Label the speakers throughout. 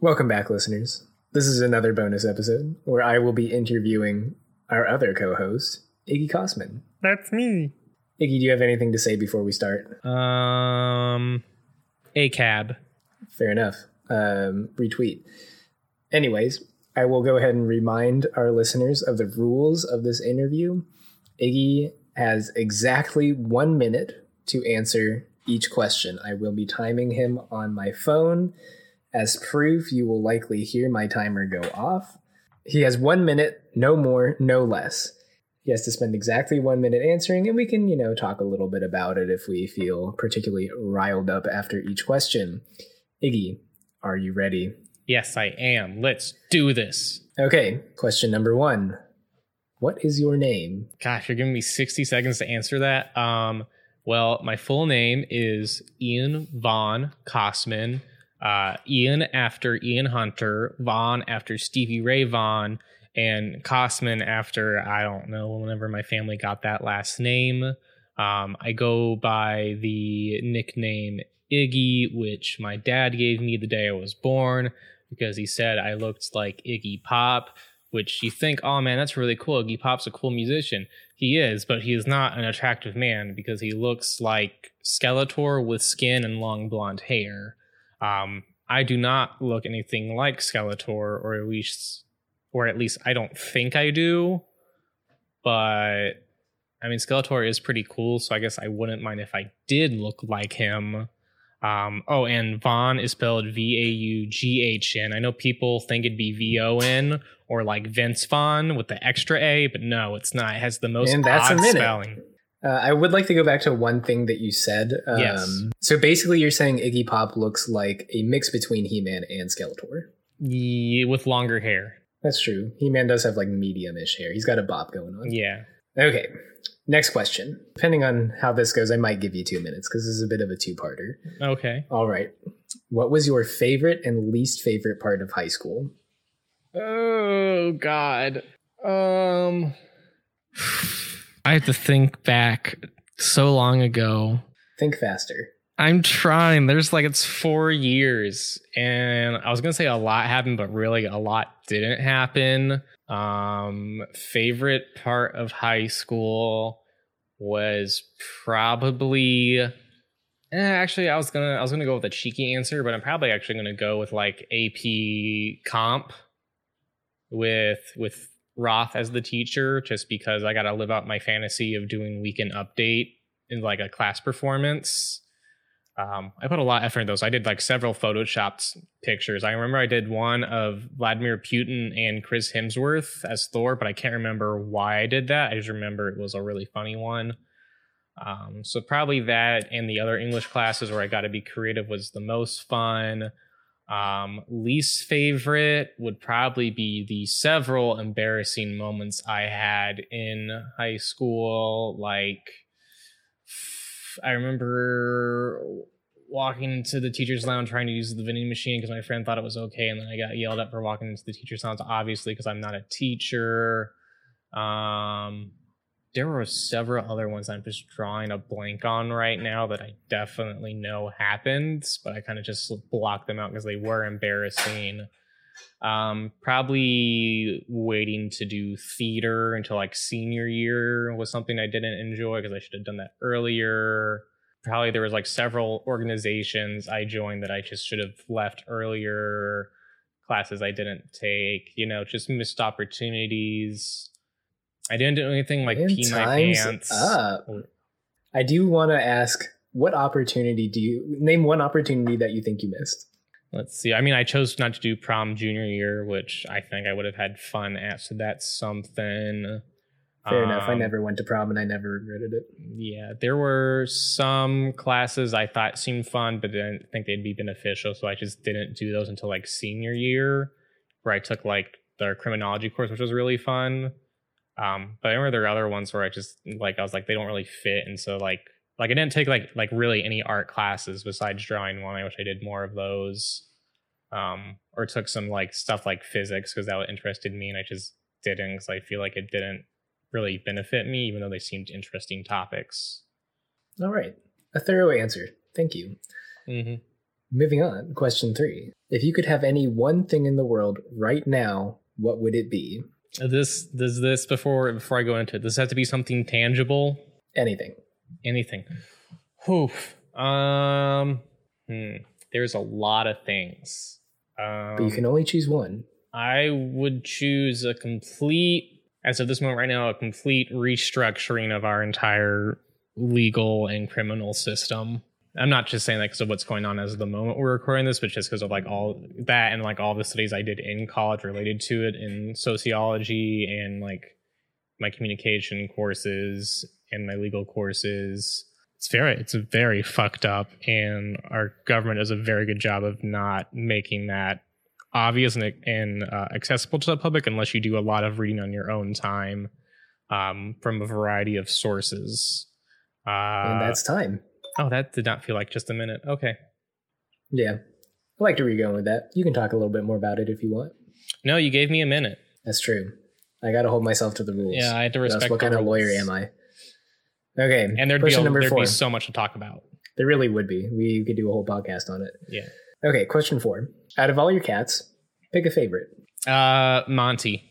Speaker 1: Welcome back, listeners. This is another bonus episode where I will be interviewing our other co host, Iggy Kosman.
Speaker 2: That's me.
Speaker 1: Iggy, do you have anything to say before we start?
Speaker 2: Um, a cab.
Speaker 1: Fair enough. Um, retweet. Anyways, I will go ahead and remind our listeners of the rules of this interview. Iggy has exactly one minute to answer each question. I will be timing him on my phone. As proof, you will likely hear my timer go off. He has one minute, no more, no less. He has to spend exactly one minute answering, and we can, you know, talk a little bit about it if we feel particularly riled up after each question. Iggy, are you ready?
Speaker 2: Yes, I am. Let's do this.
Speaker 1: Okay, question number one. What is your name?
Speaker 2: Gosh, you're giving me 60 seconds to answer that. Um, well, my full name is Ian Vaughn Kosman. Uh, Ian after Ian Hunter, Vaughn after Stevie Ray Vaughan, and Kosman after I don't know whenever my family got that last name. Um, I go by the nickname Iggy, which my dad gave me the day I was born because he said I looked like Iggy Pop, which you think, oh man, that's really cool. Iggy Pop's a cool musician. He is, but he is not an attractive man because he looks like Skeletor with skin and long blonde hair. Um, I do not look anything like Skeletor, or at least, or at least I don't think I do. But I mean, Skeletor is pretty cool, so I guess I wouldn't mind if I did look like him. Um, oh, and Vaughn is spelled V A U G H N. I know people think it'd be V O N or like Vince Vaughn with the extra A, but no, it's not. It has the most
Speaker 1: And that's
Speaker 2: odd spelling.
Speaker 1: Uh, I would like to go back to one thing that you said. Um,
Speaker 2: Yes.
Speaker 1: So basically, you're saying Iggy Pop looks like a mix between He Man and Skeletor.
Speaker 2: Yeah, with longer hair.
Speaker 1: That's true. He Man does have like medium ish hair. He's got a bob going on.
Speaker 2: Yeah.
Speaker 1: Okay. Next question. Depending on how this goes, I might give you two minutes because this is a bit of a two parter.
Speaker 2: Okay.
Speaker 1: All right. What was your favorite and least favorite part of high school?
Speaker 2: Oh God. Um I have to think back so long ago.
Speaker 1: Think faster.
Speaker 2: I'm trying. There's like it's 4 years and I was going to say a lot happened but really a lot didn't happen. Um favorite part of high school was probably eh, actually I was going to I was to go with a cheeky answer but I'm probably actually going to go with like AP comp with with Roth as the teacher just because I got to live out my fantasy of doing weekend update in like a class performance. Um, I put a lot of effort in those. I did like several photoshopped pictures. I remember I did one of Vladimir Putin and Chris Hemsworth as Thor, but I can't remember why I did that. I just remember it was a really funny one. Um, so probably that and the other English classes where I got to be creative was the most fun. Um, least favorite would probably be the several embarrassing moments I had in high school. Like, I remember walking into the teacher's lounge trying to use the vending machine because my friend thought it was okay, and then I got yelled at for walking into the teacher's lounge, obviously because I'm not a teacher. Um, there were several other ones I'm just drawing a blank on right now that I definitely know happened, but I kind of just blocked them out because they were embarrassing. Um, probably waiting to do theater until like senior year was something I didn't enjoy because I should have done that earlier. Probably there was like several organizations I joined that I just should have left earlier. Classes I didn't take, you know, just missed opportunities. I didn't do anything like
Speaker 1: And
Speaker 2: pee my pants.
Speaker 1: up. I do want to ask what opportunity do you name one opportunity that you think you missed?
Speaker 2: Let's see. I mean, I chose not to do prom junior year, which I think I would have had fun at. So that's something.
Speaker 1: Fair enough. I
Speaker 2: Um,
Speaker 1: never went to prom and I never regretted it.
Speaker 2: Yeah, there were some classes I thought seemed fun, but didn't think they'd be beneficial. So I just didn't do those until like senior year, where I took like the criminology course, which was really fun. Um, but I remember there were other ones where I just like I was like they don't really fit, and so like like I didn't take like like really any art classes besides drawing one. I wish I did more of those. Um, or took some like stuff like physics because that interested me, and I just didn't because I feel like it didn't really benefit me, even though they seemed interesting topics.
Speaker 1: All right. A thorough answer. Thank you.
Speaker 2: Mm-hmm.
Speaker 1: Moving on, question three. If you could have any one thing in the world right now, what would it be?
Speaker 2: This does this before before I go into it. Does it have to be something tangible?
Speaker 1: Anything.
Speaker 2: Anything. Oof. Um. Hmm. There's a lot of things. Um,
Speaker 1: But you can only choose one.
Speaker 2: I would choose a complete, as of this moment right now, a complete restructuring of our entire legal and criminal system. I'm not just saying that because of what's going on as the moment we're recording this, but just because of like all that and like all the studies I did in college related to it in sociology and like my communication courses and my legal courses. It's very, it's very fucked up, and our government does a very good job of not making that obvious and, and uh, accessible to the public unless you do a lot of reading on your own time um, from a variety of sources. Uh,
Speaker 1: and that's time.
Speaker 2: Oh, that did not feel like just a minute. Okay.
Speaker 1: Yeah. I like to where you're going with that. You can talk a little bit more about it if you want.
Speaker 2: No, you gave me a minute.
Speaker 1: That's true. I got to hold myself to the rules.
Speaker 2: Yeah, I had to respect.
Speaker 1: That's what kind of lawyer am I? Okay.
Speaker 2: And there'd be a, there'd be so much to talk about.
Speaker 1: there really would be. We could do a whole podcast on it.
Speaker 2: Yeah.
Speaker 1: Okay. Question four. Out of all your cats, pick a favorite.
Speaker 2: Uh, Monty.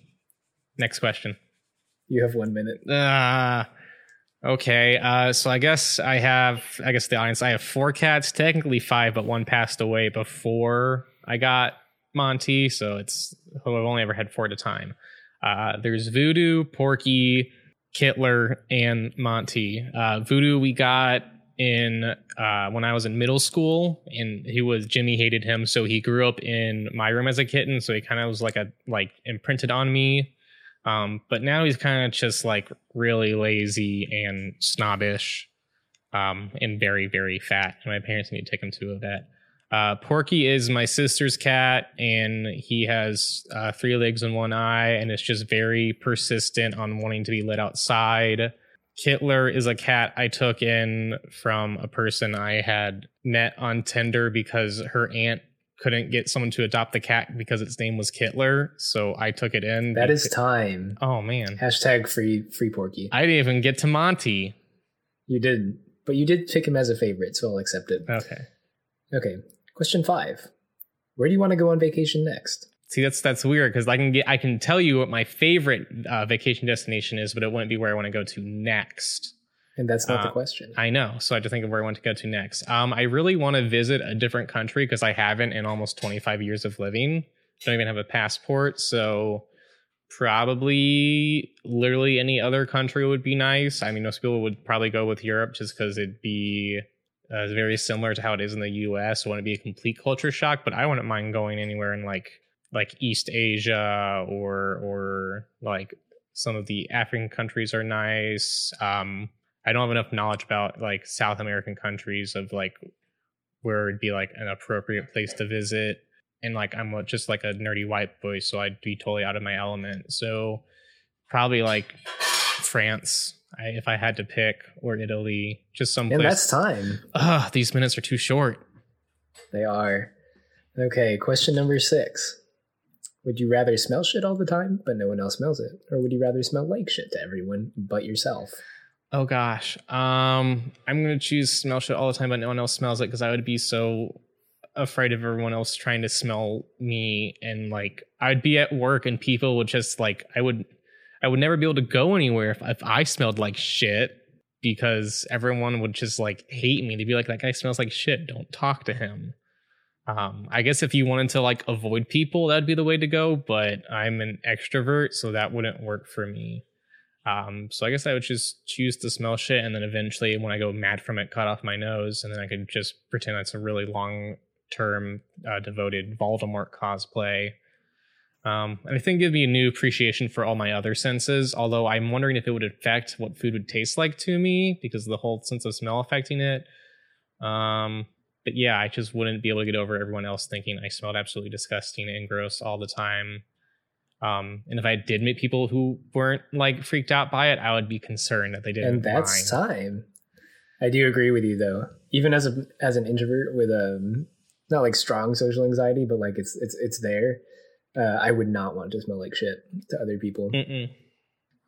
Speaker 2: Next question.
Speaker 1: You have one minute.
Speaker 2: Uh, okay. Uh, so I guess I have, I guess the audience, I have four cats, technically five, but one passed away before I got Monty. So it's, I've only ever had four at a time. Uh, there's Voodoo, Porky, Kittler, and Monty. Uh, Voodoo we got in uh, when I was in middle school, and he was Jimmy hated him, so he grew up in my room as a kitten. So he kind of was like a like imprinted on me. Um, but now he's kind of just like really lazy and snobbish, um, and very very fat. And my parents need to take him to a vet. Uh, Porky is my sister's cat, and he has uh, three legs and one eye, and it's just very persistent on wanting to be let outside. Kittler is a cat I took in from a person I had met on Tinder because her aunt couldn't get someone to adopt the cat because its name was Kittler, so I took it in.
Speaker 1: That is time.
Speaker 2: oh man,
Speaker 1: Hashtag free free Porky.
Speaker 2: I didn't even get to Monty.
Speaker 1: You did, but you did pick him as a favorite, so I'll accept it.
Speaker 2: Okay,
Speaker 1: Okay. Question five. Where do you want to go on vacation next?
Speaker 2: see that's that's weird because I can get I can tell you what my favorite uh, vacation destination is, but it wouldn't be where I want to go to next.
Speaker 1: And that's not the
Speaker 2: Uh,
Speaker 1: question.
Speaker 2: I know. So I have to think of where I want to go to next. Um, I really want to visit a different country because I haven't in almost 25 years of living. Don't even have a passport. So probably literally any other country would be nice. I mean, most people would probably go with Europe just because it'd be uh, very similar to how it is in the US. It wouldn't be a complete culture shock, but I wouldn't mind going anywhere in like like East Asia or or like some of the African countries are nice. Um, I don't have enough knowledge about like South American countries of like where it'd be like an appropriate place to visit. And like I'm just like a nerdy white boy, so I'd be totally out of my element. So probably like France, I, if I had to pick, or Italy, just some
Speaker 1: and that's time.
Speaker 2: Ugh, these minutes are too short.
Speaker 1: They are. Okay, question number six. Would you rather smell shit all the time, but no one else smells it? Or would you rather smell like shit to everyone but yourself?
Speaker 2: Oh gosh. Um I'm gonna choose smell shit all the time, but no one else smells it because I would be so afraid of everyone else trying to smell me and like I'd be at work and people would just like I would I would never be able to go anywhere if, if I smelled like shit because everyone would just like hate me. They'd be like, that guy smells like shit. Don't talk to him. Um, I guess if you wanted to like avoid people, that'd be the way to go, but I'm an extrovert, so that wouldn't work for me. Um, so I guess I would just choose to smell shit, and then eventually, when I go mad from it, cut off my nose, and then I could just pretend that's a really long term uh, devoted Voldemort cosplay. Um, and I think give me a new appreciation for all my other senses. Although I'm wondering if it would affect what food would taste like to me because the whole sense of smell affecting it. Um, but yeah, I just wouldn't be able to get over everyone else thinking I smelled absolutely disgusting and gross all the time. Um, and if I did meet people who weren't like freaked out by it, I would be concerned that they didn't.
Speaker 1: and that's
Speaker 2: mind.
Speaker 1: time. I do agree with you though. Even as a as an introvert with um not like strong social anxiety, but like it's it's it's there. Uh, I would not want to smell like shit to other people.
Speaker 2: Mm-mm.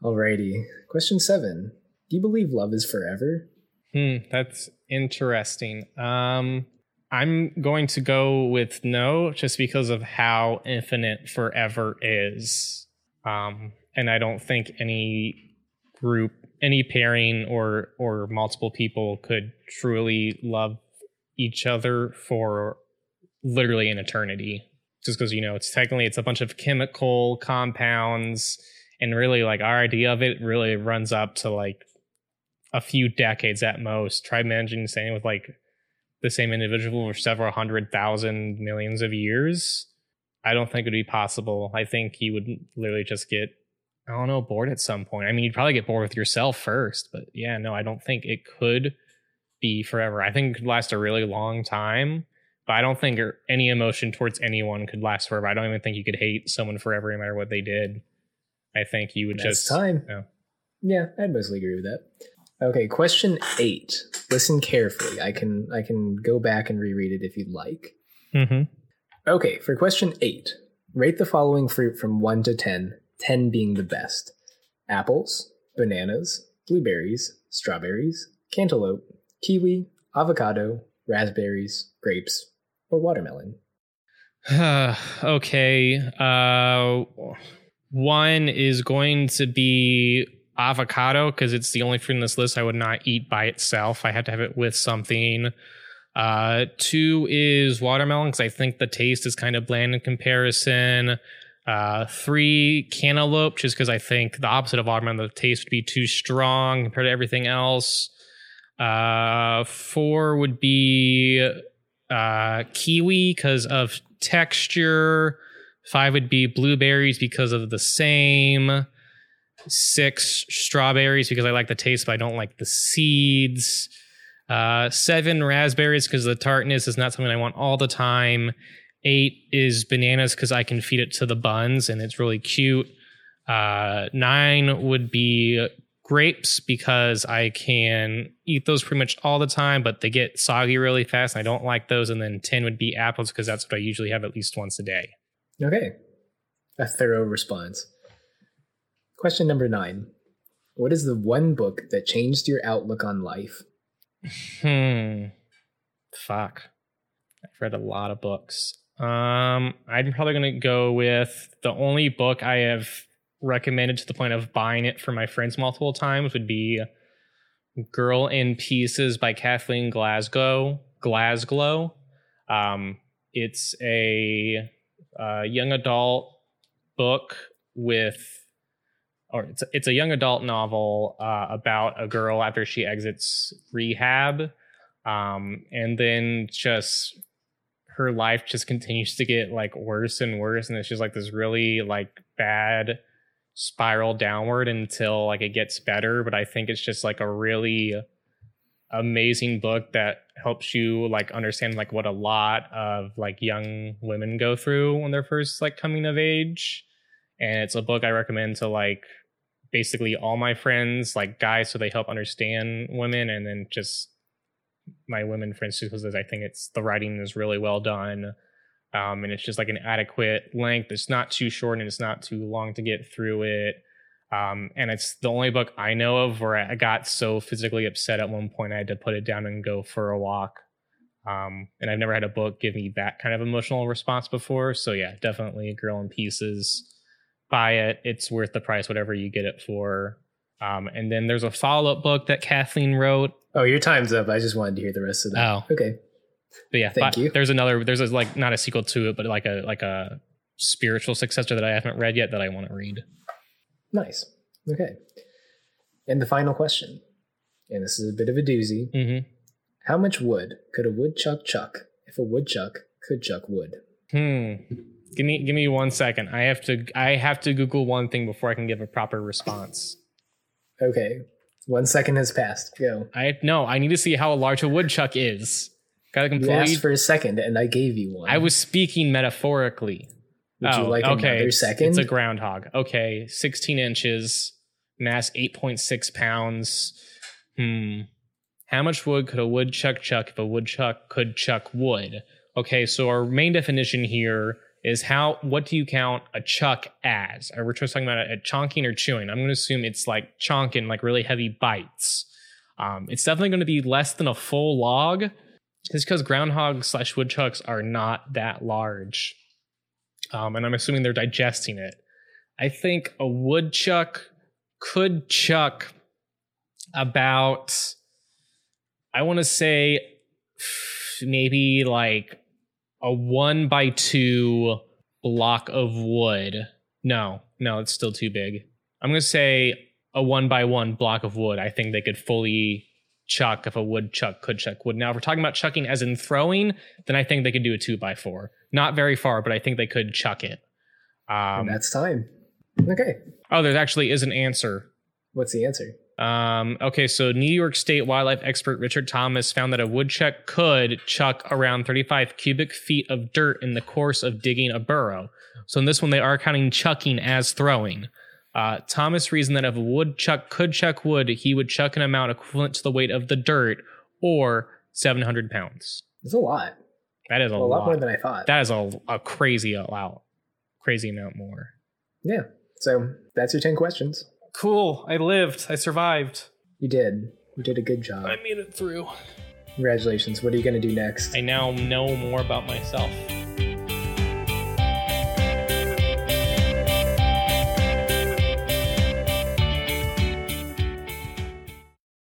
Speaker 1: Alrighty. Question seven. Do you believe love is forever?
Speaker 2: Hmm, that's interesting. Um, I'm going to go with no, just because of how infinite forever is. Um, and I don't think any group, any pairing or or multiple people could truly love each other for literally an eternity. Just because you know it's technically it's a bunch of chemical compounds, and really like our idea of it really runs up to like a few decades at most. Try managing the same with like the same individual for several hundred thousand millions of years. I don't think it would be possible. I think you would literally just get, I don't know, bored at some point. I mean, you'd probably get bored with yourself first, but yeah, no, I don't think it could be forever. I think it could last a really long time, but I don't think er, any emotion towards anyone could last forever. I don't even think you could hate someone forever, no matter what they did. I think you would
Speaker 1: That's
Speaker 2: just
Speaker 1: time.
Speaker 2: Yeah.
Speaker 1: Yeah, I'd mostly agree with that. Okay, question eight. Listen carefully. I can I can go back and reread it if you'd like.
Speaker 2: Mm-hmm.
Speaker 1: Okay, for question eight, rate the following fruit from one to ten, ten being the best. Apples, bananas, blueberries, strawberries, cantaloupe, kiwi, avocado, raspberries, grapes, or watermelon.
Speaker 2: okay. Uh, one is going to be avocado because it's the only fruit in this list I would not eat by itself. I had to have it with something. Uh, two is watermelon because I think the taste is kind of bland in comparison. Uh, three cantaloupe just because I think the opposite of watermelon, the taste would be too strong compared to everything else. Uh, four would be uh, kiwi because of texture. Five would be blueberries because of the same. Six strawberries because I like the taste, but I don't like the seeds. Uh, seven raspberries because the tartness is not something I want all the time. Eight is bananas because I can feed it to the buns and it's really cute. Uh, nine would be grapes because I can eat those pretty much all the time, but they get soggy really fast and I don't like those. And then 10 would be apples because that's what I usually have at least once a day.
Speaker 1: Okay. A thorough response. Question number nine. What is the one book that changed your outlook on life?
Speaker 2: Hmm. Fuck. I've read a lot of books. Um, I'm probably gonna go with the only book I have recommended to the point of buying it for my friends multiple times would be Girl in Pieces by Kathleen Glasgow. Glasgow. Um, it's a, a young adult book with or it's it's a young adult novel uh, about a girl after she exits rehab, um, and then just her life just continues to get like worse and worse, and it's just like this really like bad spiral downward until like it gets better. But I think it's just like a really amazing book that helps you like understand like what a lot of like young women go through when they're first like coming of age and it's a book I recommend to like basically all my friends, like guys, so they help understand women, and then just my women friends too, because I think it's the writing is really well done. Um, and it's just like an adequate length. It's not too short and it's not too long to get through it. Um, and it's the only book I know of where I got so physically upset at one point I had to put it down and go for a walk. Um, and I've never had a book give me that kind of emotional response before. So yeah, definitely Girl in Pieces buy it. It's worth the price, whatever you get it for. Um, and then there's a follow up book that Kathleen wrote.
Speaker 1: Oh, your time's up. I just wanted to hear the rest of that.
Speaker 2: Oh,
Speaker 1: okay.
Speaker 2: But yeah,
Speaker 1: Thank you.
Speaker 2: There's another. There's a, like not a sequel to it, but like a like a spiritual successor that I haven't read yet that I want to read.
Speaker 1: Nice. Okay. And the final question, and this is a bit of a doozy.
Speaker 2: Mm-hmm.
Speaker 1: How much wood could a woodchuck chuck if a woodchuck could chuck wood?
Speaker 2: Hmm. Give me give me one second. I have to I have to Google one thing before I can give a proper response.
Speaker 1: Okay. One second has passed. Go.
Speaker 2: I no, I need to see how large a woodchuck is. Got
Speaker 1: You
Speaker 2: complete.
Speaker 1: asked for a second, and I gave you one.
Speaker 2: I was speaking metaphorically.
Speaker 1: Would you
Speaker 2: Oh,
Speaker 1: like
Speaker 2: okay.
Speaker 1: another second?
Speaker 2: It's a groundhog. Okay, 16 inches, mass 8.6 pounds. Hmm. How much wood could a woodchuck chuck if a woodchuck could chuck wood? Okay, so our main definition here is how what do you count a chuck as? Are we just talking about a, a chonking or chewing? I'm going to assume it's like chonking, like really heavy bites. Um, it's definitely going to be less than a full log. is because groundhogs slash woodchucks are not that large. Um, and I'm assuming they're digesting it. I think a woodchuck could chuck about, I want to say maybe like a one by two block of wood. No, no, it's still too big. I'm going to say a one by one block of wood. I think they could fully chuck if a woodchuck could chuck wood. Now, if we're talking about chucking as in throwing, then I think they could do a two by four. Not very far, but I think they could chuck it.
Speaker 1: Um, that's time. Okay.
Speaker 2: Oh, there actually is an answer.
Speaker 1: What's the answer?
Speaker 2: Um, okay, so New York State wildlife expert Richard Thomas found that a woodchuck could chuck around 35 cubic feet of dirt in the course of digging a burrow. So in this one, they are counting chucking as throwing. Uh, Thomas reasoned that if a woodchuck could chuck wood, he would chuck an amount equivalent to the weight of the dirt, or 700 pounds.
Speaker 1: That's a lot.
Speaker 2: That is a,
Speaker 1: a
Speaker 2: lot.
Speaker 1: lot more than I thought.
Speaker 2: That is a, a crazy amount, crazy amount more.
Speaker 1: Yeah. So that's your 10 questions.
Speaker 2: Cool. I lived. I survived.
Speaker 1: You did. You did a good job.
Speaker 2: I made it through.
Speaker 1: Congratulations. What are you going to do next?
Speaker 2: I now know more about myself.